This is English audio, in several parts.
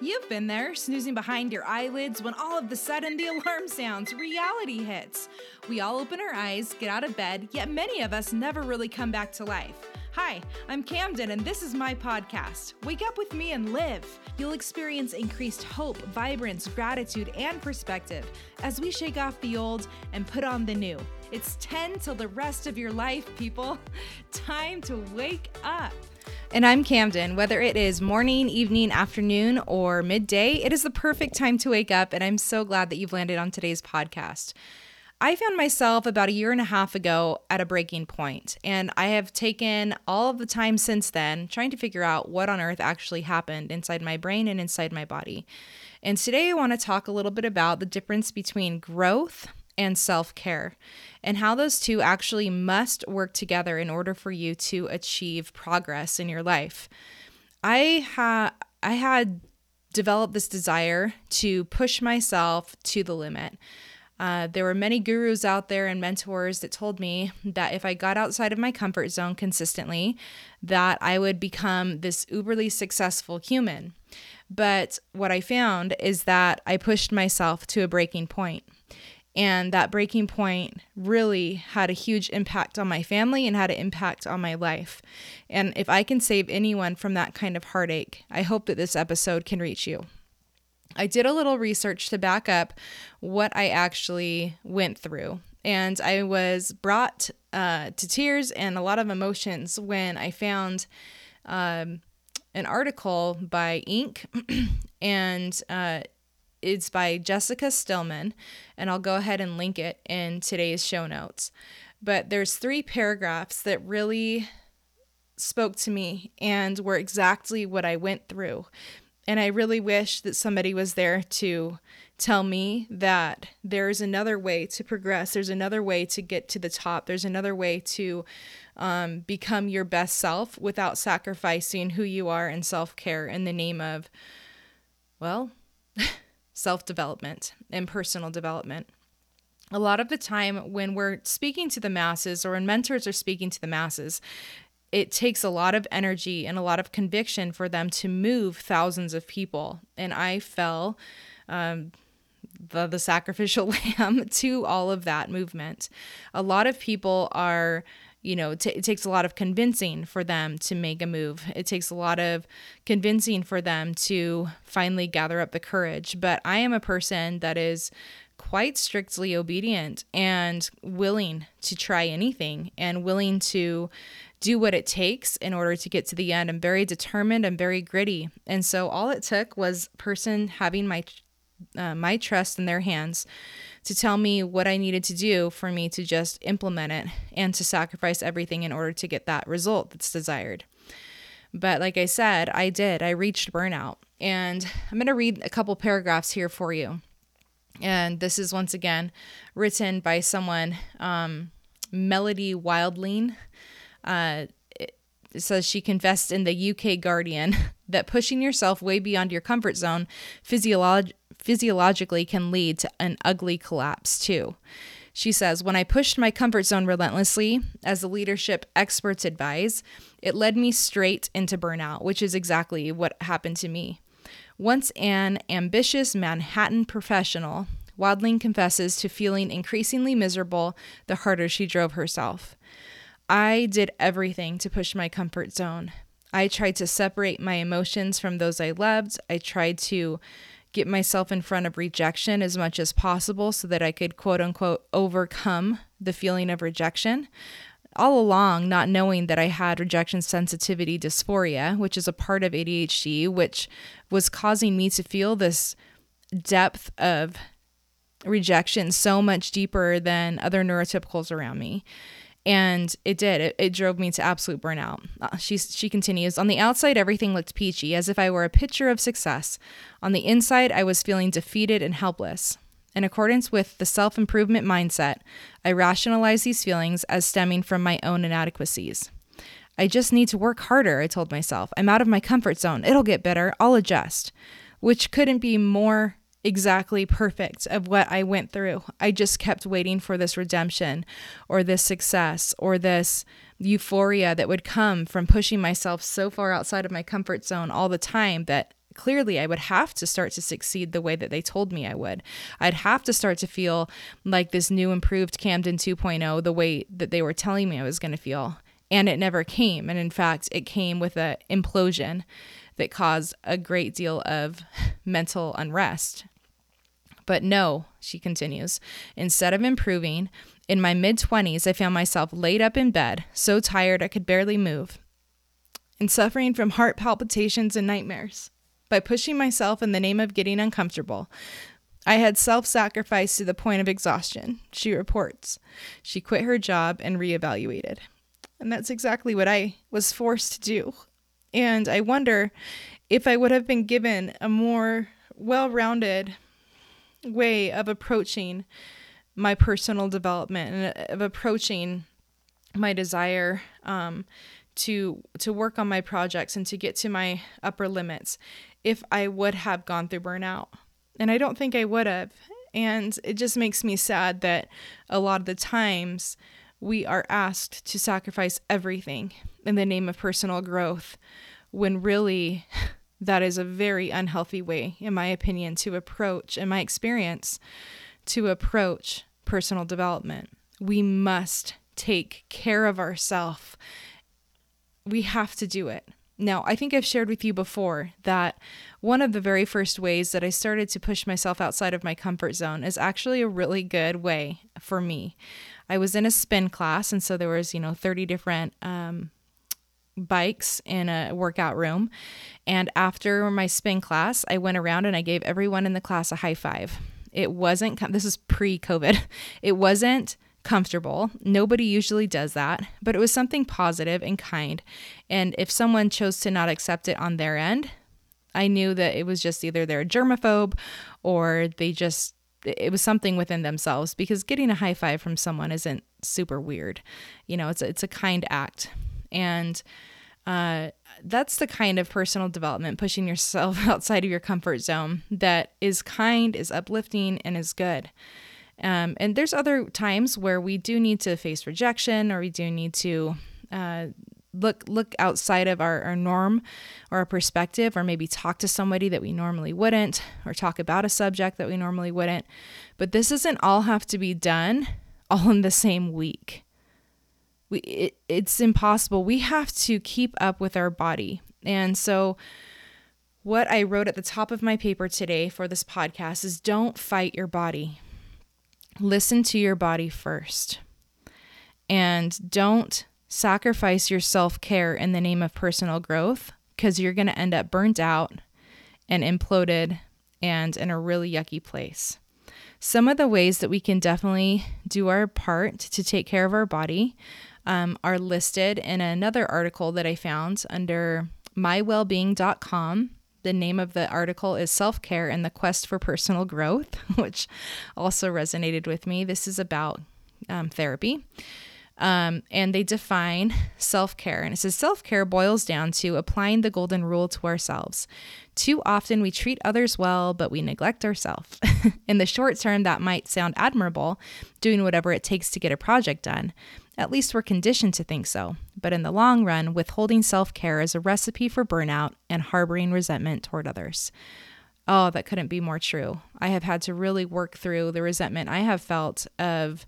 You've been there, snoozing behind your eyelids when all of a sudden the alarm sounds, reality hits. We all open our eyes, get out of bed, yet many of us never really come back to life. Hi, I'm Camden, and this is my podcast. Wake up with me and live. You'll experience increased hope, vibrance, gratitude, and perspective as we shake off the old and put on the new. It's 10 till the rest of your life, people. Time to wake up. And I'm Camden. Whether it is morning, evening, afternoon, or midday, it is the perfect time to wake up. And I'm so glad that you've landed on today's podcast. I found myself about a year and a half ago at a breaking point, and I have taken all of the time since then trying to figure out what on earth actually happened inside my brain and inside my body. And today I want to talk a little bit about the difference between growth and self care, and how those two actually must work together in order for you to achieve progress in your life. I had I had developed this desire to push myself to the limit. Uh, there were many gurus out there and mentors that told me that if I got outside of my comfort zone consistently, that I would become this uberly successful human. But what I found is that I pushed myself to a breaking point. And that breaking point really had a huge impact on my family and had an impact on my life. And if I can save anyone from that kind of heartache, I hope that this episode can reach you. I did a little research to back up what I actually went through. And I was brought uh, to tears and a lot of emotions when I found um, an article by Inc. and uh, it's by Jessica Stillman, and I'll go ahead and link it in today's show notes. But there's three paragraphs that really spoke to me and were exactly what I went through. And I really wish that somebody was there to tell me that there's another way to progress. There's another way to get to the top. There's another way to um, become your best self without sacrificing who you are and self care in the name of, well, self development and personal development. A lot of the time, when we're speaking to the masses or when mentors are speaking to the masses, it takes a lot of energy and a lot of conviction for them to move thousands of people. And I fell um, the, the sacrificial lamb to all of that movement. A lot of people are you know, t- it takes a lot of convincing for them to make a move. It takes a lot of convincing for them to finally gather up the courage. But I am a person that is quite strictly obedient and willing to try anything and willing to do what it takes in order to get to the end. I'm very determined. I'm very gritty. And so all it took was person having my uh, my trust in their hands to tell me what I needed to do for me to just implement it and to sacrifice everything in order to get that result that's desired. But like I said, I did. I reached burnout. And I'm going to read a couple paragraphs here for you. And this is once again written by someone, um, Melody Wilding. Uh, it says she confessed in the UK Guardian that pushing yourself way beyond your comfort zone physiolog- physiologically can lead to an ugly collapse, too. She says, When I pushed my comfort zone relentlessly, as the leadership experts advise, it led me straight into burnout, which is exactly what happened to me. Once an ambitious Manhattan professional, Wilding confesses to feeling increasingly miserable the harder she drove herself. I did everything to push my comfort zone. I tried to separate my emotions from those I loved. I tried to get myself in front of rejection as much as possible so that I could quote unquote overcome the feeling of rejection. All along, not knowing that I had rejection sensitivity dysphoria, which is a part of ADHD, which was causing me to feel this depth of rejection so much deeper than other neurotypicals around me and it did. It, it drove me to absolute burnout. Uh, she, she continues on the outside everything looked peachy as if i were a picture of success. On the inside i was feeling defeated and helpless. In accordance with the self-improvement mindset i rationalized these feelings as stemming from my own inadequacies. I just need to work harder i told myself. I'm out of my comfort zone. It'll get better. I'll adjust which couldn't be more exactly perfect of what I went through. I just kept waiting for this redemption or this success or this euphoria that would come from pushing myself so far outside of my comfort zone all the time that clearly I would have to start to succeed the way that they told me I would. I'd have to start to feel like this new improved Camden 2.0 the way that they were telling me I was going to feel. And it never came. And in fact, it came with an implosion that caused a great deal of mental unrest. But no, she continues, instead of improving, in my mid 20s, I found myself laid up in bed, so tired I could barely move, and suffering from heart palpitations and nightmares by pushing myself in the name of getting uncomfortable. I had self sacrificed to the point of exhaustion, she reports. She quit her job and reevaluated. And that's exactly what I was forced to do. And I wonder if I would have been given a more well rounded way of approaching my personal development and of approaching my desire um, to to work on my projects and to get to my upper limits if I would have gone through burnout. And I don't think I would have. And it just makes me sad that a lot of the times we are asked to sacrifice everything in the name of personal growth when really that is a very unhealthy way, in my opinion, to approach, in my experience, to approach personal development. We must take care of ourselves. We have to do it. Now, I think I've shared with you before that one of the very first ways that I started to push myself outside of my comfort zone is actually a really good way for me. I was in a spin class, and so there was, you know, 30 different um, bikes in a workout room. And after my spin class, I went around and I gave everyone in the class a high five. It wasn't, this is pre COVID, it wasn't comfortable. Nobody usually does that, but it was something positive and kind. And if someone chose to not accept it on their end, I knew that it was just either they're a germaphobe or they just, it was something within themselves because getting a high five from someone isn't super weird. You know, it's a, it's a kind act. And uh, that's the kind of personal development, pushing yourself outside of your comfort zone that is kind, is uplifting, and is good. Um, and there's other times where we do need to face rejection or we do need to uh, look look outside of our, our norm or our perspective or maybe talk to somebody that we normally wouldn't or talk about a subject that we normally wouldn't. But this doesn't all have to be done all in the same week we it, it's impossible. We have to keep up with our body. And so what I wrote at the top of my paper today for this podcast is don't fight your body. Listen to your body first. And don't sacrifice your self-care in the name of personal growth because you're going to end up burnt out and imploded and in a really yucky place. Some of the ways that we can definitely do our part to take care of our body um, are listed in another article that I found under mywellbeing.com. The name of the article is Self Care and the Quest for Personal Growth, which also resonated with me. This is about um, therapy. Um, and they define self care. And it says self care boils down to applying the golden rule to ourselves. Too often we treat others well, but we neglect ourselves. in the short term, that might sound admirable, doing whatever it takes to get a project done. At least we're conditioned to think so. But in the long run, withholding self care is a recipe for burnout and harboring resentment toward others. Oh, that couldn't be more true. I have had to really work through the resentment I have felt of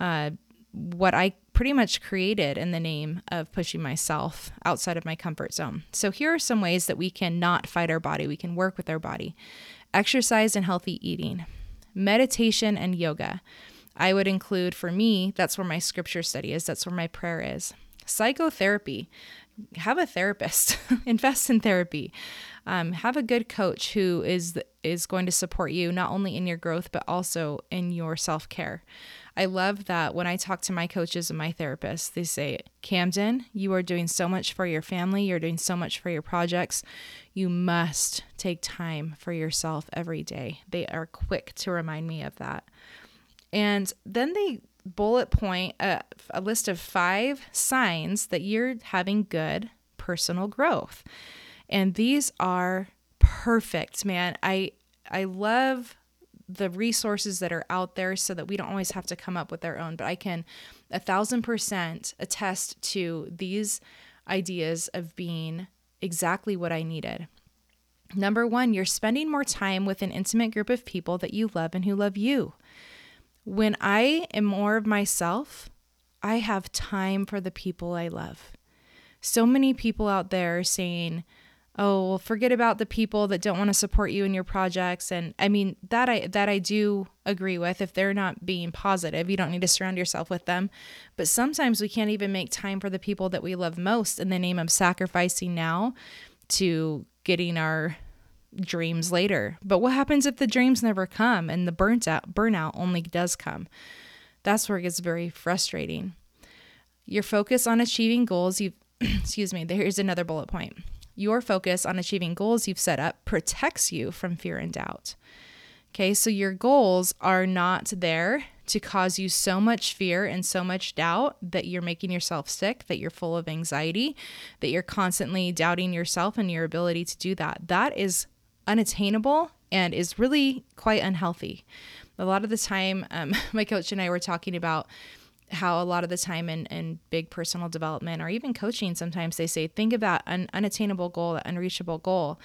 uh, what I pretty much created in the name of pushing myself outside of my comfort zone. So, here are some ways that we can not fight our body, we can work with our body exercise and healthy eating, meditation and yoga. I would include for me, that's where my scripture study is, that's where my prayer is. Psychotherapy. Have a therapist, invest in therapy. Um, have a good coach who is is going to support you not only in your growth but also in your self care. I love that when I talk to my coaches and my therapists, they say, Camden, you are doing so much for your family, you're doing so much for your projects. You must take time for yourself every day. They are quick to remind me of that. And then they bullet point a, a list of five signs that you're having good personal growth. And these are perfect, man. I I love the resources that are out there so that we don't always have to come up with our own. But I can a thousand percent attest to these ideas of being exactly what I needed. Number one, you're spending more time with an intimate group of people that you love and who love you. When I am more of myself, I have time for the people I love. So many people out there saying, oh well forget about the people that don't want to support you in your projects. And i mean that i that i do agree with. If they're not being positive you don't need to surround yourself with them. But sometimes we can't even make time for the people that we love most in the name of sacrificing now to getting our dreams later. But what happens if the dreams never come and the burnt out burnout only does come? That's where it gets very frustrating. Your focus on achieving goals you excuse me there's another bullet point your focus on achieving goals you've set up protects you from fear and doubt. Okay, so your goals are not there to cause you so much fear and so much doubt that you're making yourself sick, that you're full of anxiety, that you're constantly doubting yourself and your ability to do that. That is unattainable and is really quite unhealthy. A lot of the time, um, my coach and I were talking about how a lot of the time in, in big personal development or even coaching, sometimes they say, think about an unattainable goal, an unreachable goal.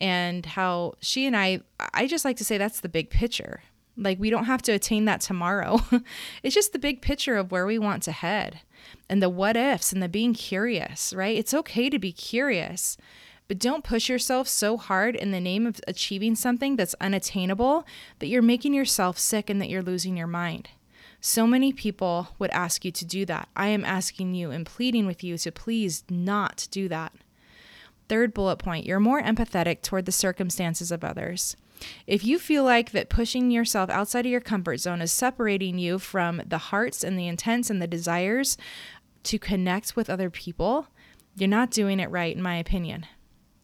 And how she and I, I just like to say that's the big picture. Like we don't have to attain that tomorrow. it's just the big picture of where we want to head and the what ifs and the being curious, right? It's okay to be curious, but don't push yourself so hard in the name of achieving something that's unattainable that you're making yourself sick and that you're losing your mind. So many people would ask you to do that. I am asking you and pleading with you to please not do that. Third bullet point you're more empathetic toward the circumstances of others. If you feel like that pushing yourself outside of your comfort zone is separating you from the hearts and the intents and the desires to connect with other people, you're not doing it right, in my opinion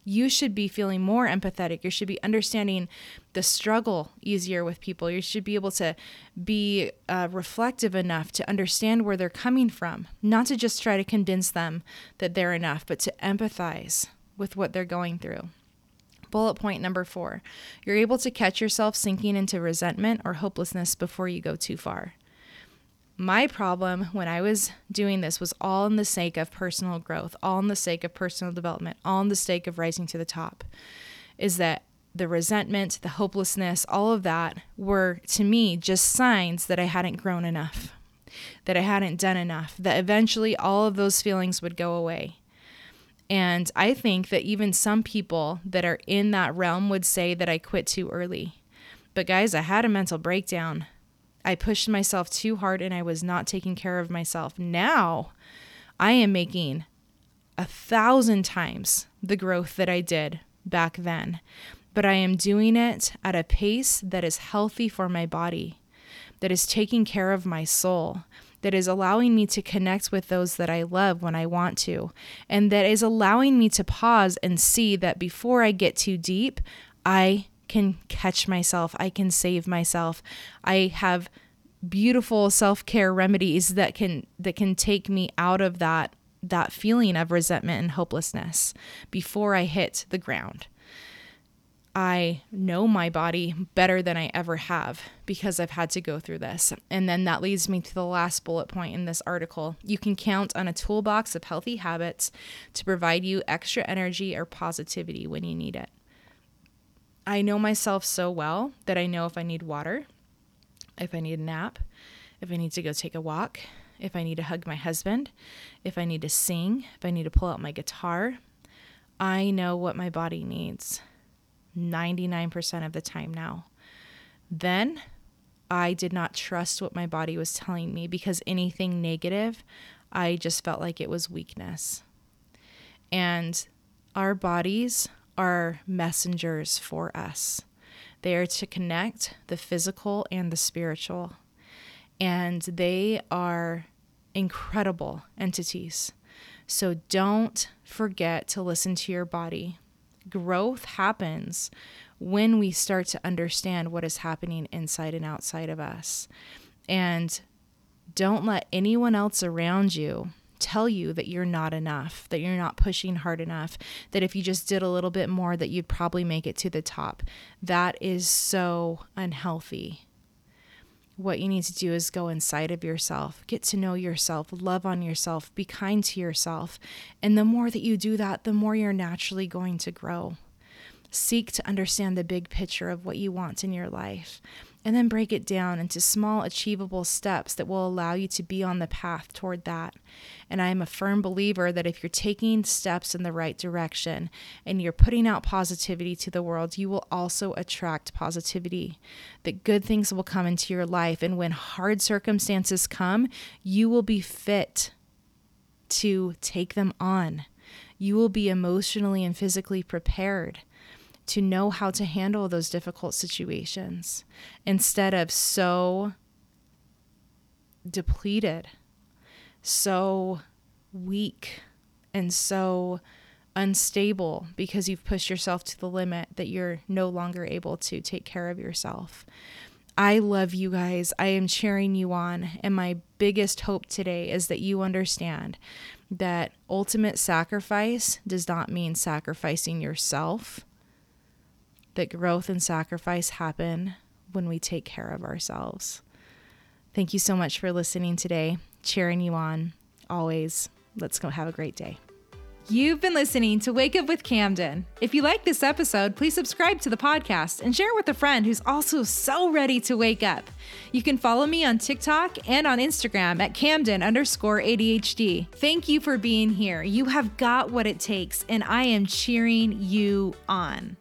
you should be feeling more empathetic. You should be understanding the struggle easier with people. You should be able to be uh, reflective enough to understand where they're coming from, not to just try to convince them that they're enough, but to empathize with what they're going through. Bullet point number four you're able to catch yourself sinking into resentment or hopelessness before you go too far my problem when I was doing this was all in the sake of personal growth, all in the sake of personal development, all in the sake of rising to the top. Is that the resentment, the hopelessness, all of that were to me just signs that I hadn't grown enough, that I hadn't done enough, that eventually all of those feelings would go away. And I think that even some people that are in that realm would say that I quit too early. But guys, I had a mental breakdown I pushed myself too hard and I was not taking care of myself. Now I am making a thousand times the growth that I did back then, but I am doing it at a pace that is healthy for my body, that is taking care of my soul, that is allowing me to connect with those that I love when I want to, and that is allowing me to pause and see that before I get too deep, I can catch myself. I can save myself. I have beautiful self-care remedies that can that can take me out of that that feeling of resentment and hopelessness before I hit the ground. I know my body better than I ever have because I've had to go through this. And then that leads me to the last bullet point in this article. You can count on a toolbox of healthy habits to provide you extra energy or positivity when you need it. I know myself so well that I know if I need water, if I need a nap, if I need to go take a walk, if I need to hug my husband, if I need to sing, if I need to pull out my guitar. I know what my body needs 99% of the time now. Then I did not trust what my body was telling me because anything negative, I just felt like it was weakness. And our bodies are messengers for us. They are to connect the physical and the spiritual. And they are incredible entities. So don't forget to listen to your body. Growth happens when we start to understand what is happening inside and outside of us. And don't let anyone else around you tell you that you're not enough, that you're not pushing hard enough, that if you just did a little bit more that you'd probably make it to the top. That is so unhealthy. What you need to do is go inside of yourself, get to know yourself, love on yourself, be kind to yourself. And the more that you do that, the more you're naturally going to grow. Seek to understand the big picture of what you want in your life and then break it down into small, achievable steps that will allow you to be on the path toward that. And I am a firm believer that if you're taking steps in the right direction and you're putting out positivity to the world, you will also attract positivity. That good things will come into your life. And when hard circumstances come, you will be fit to take them on. You will be emotionally and physically prepared to know how to handle those difficult situations instead of so depleted, so weak, and so unstable because you've pushed yourself to the limit that you're no longer able to take care of yourself. I love you guys. I am cheering you on. And my biggest hope today is that you understand that ultimate sacrifice does not mean sacrificing yourself that growth and sacrifice happen when we take care of ourselves. Thank you so much for listening today. Cheering you on always. Let's go have a great day. You've been listening to Wake Up with Camden. If you like this episode, please subscribe to the podcast and share it with a friend who's also so ready to wake up. You can follow me on TikTok and on Instagram at Camden underscore ADHD. Thank you for being here. You have got what it takes, and I am cheering you on.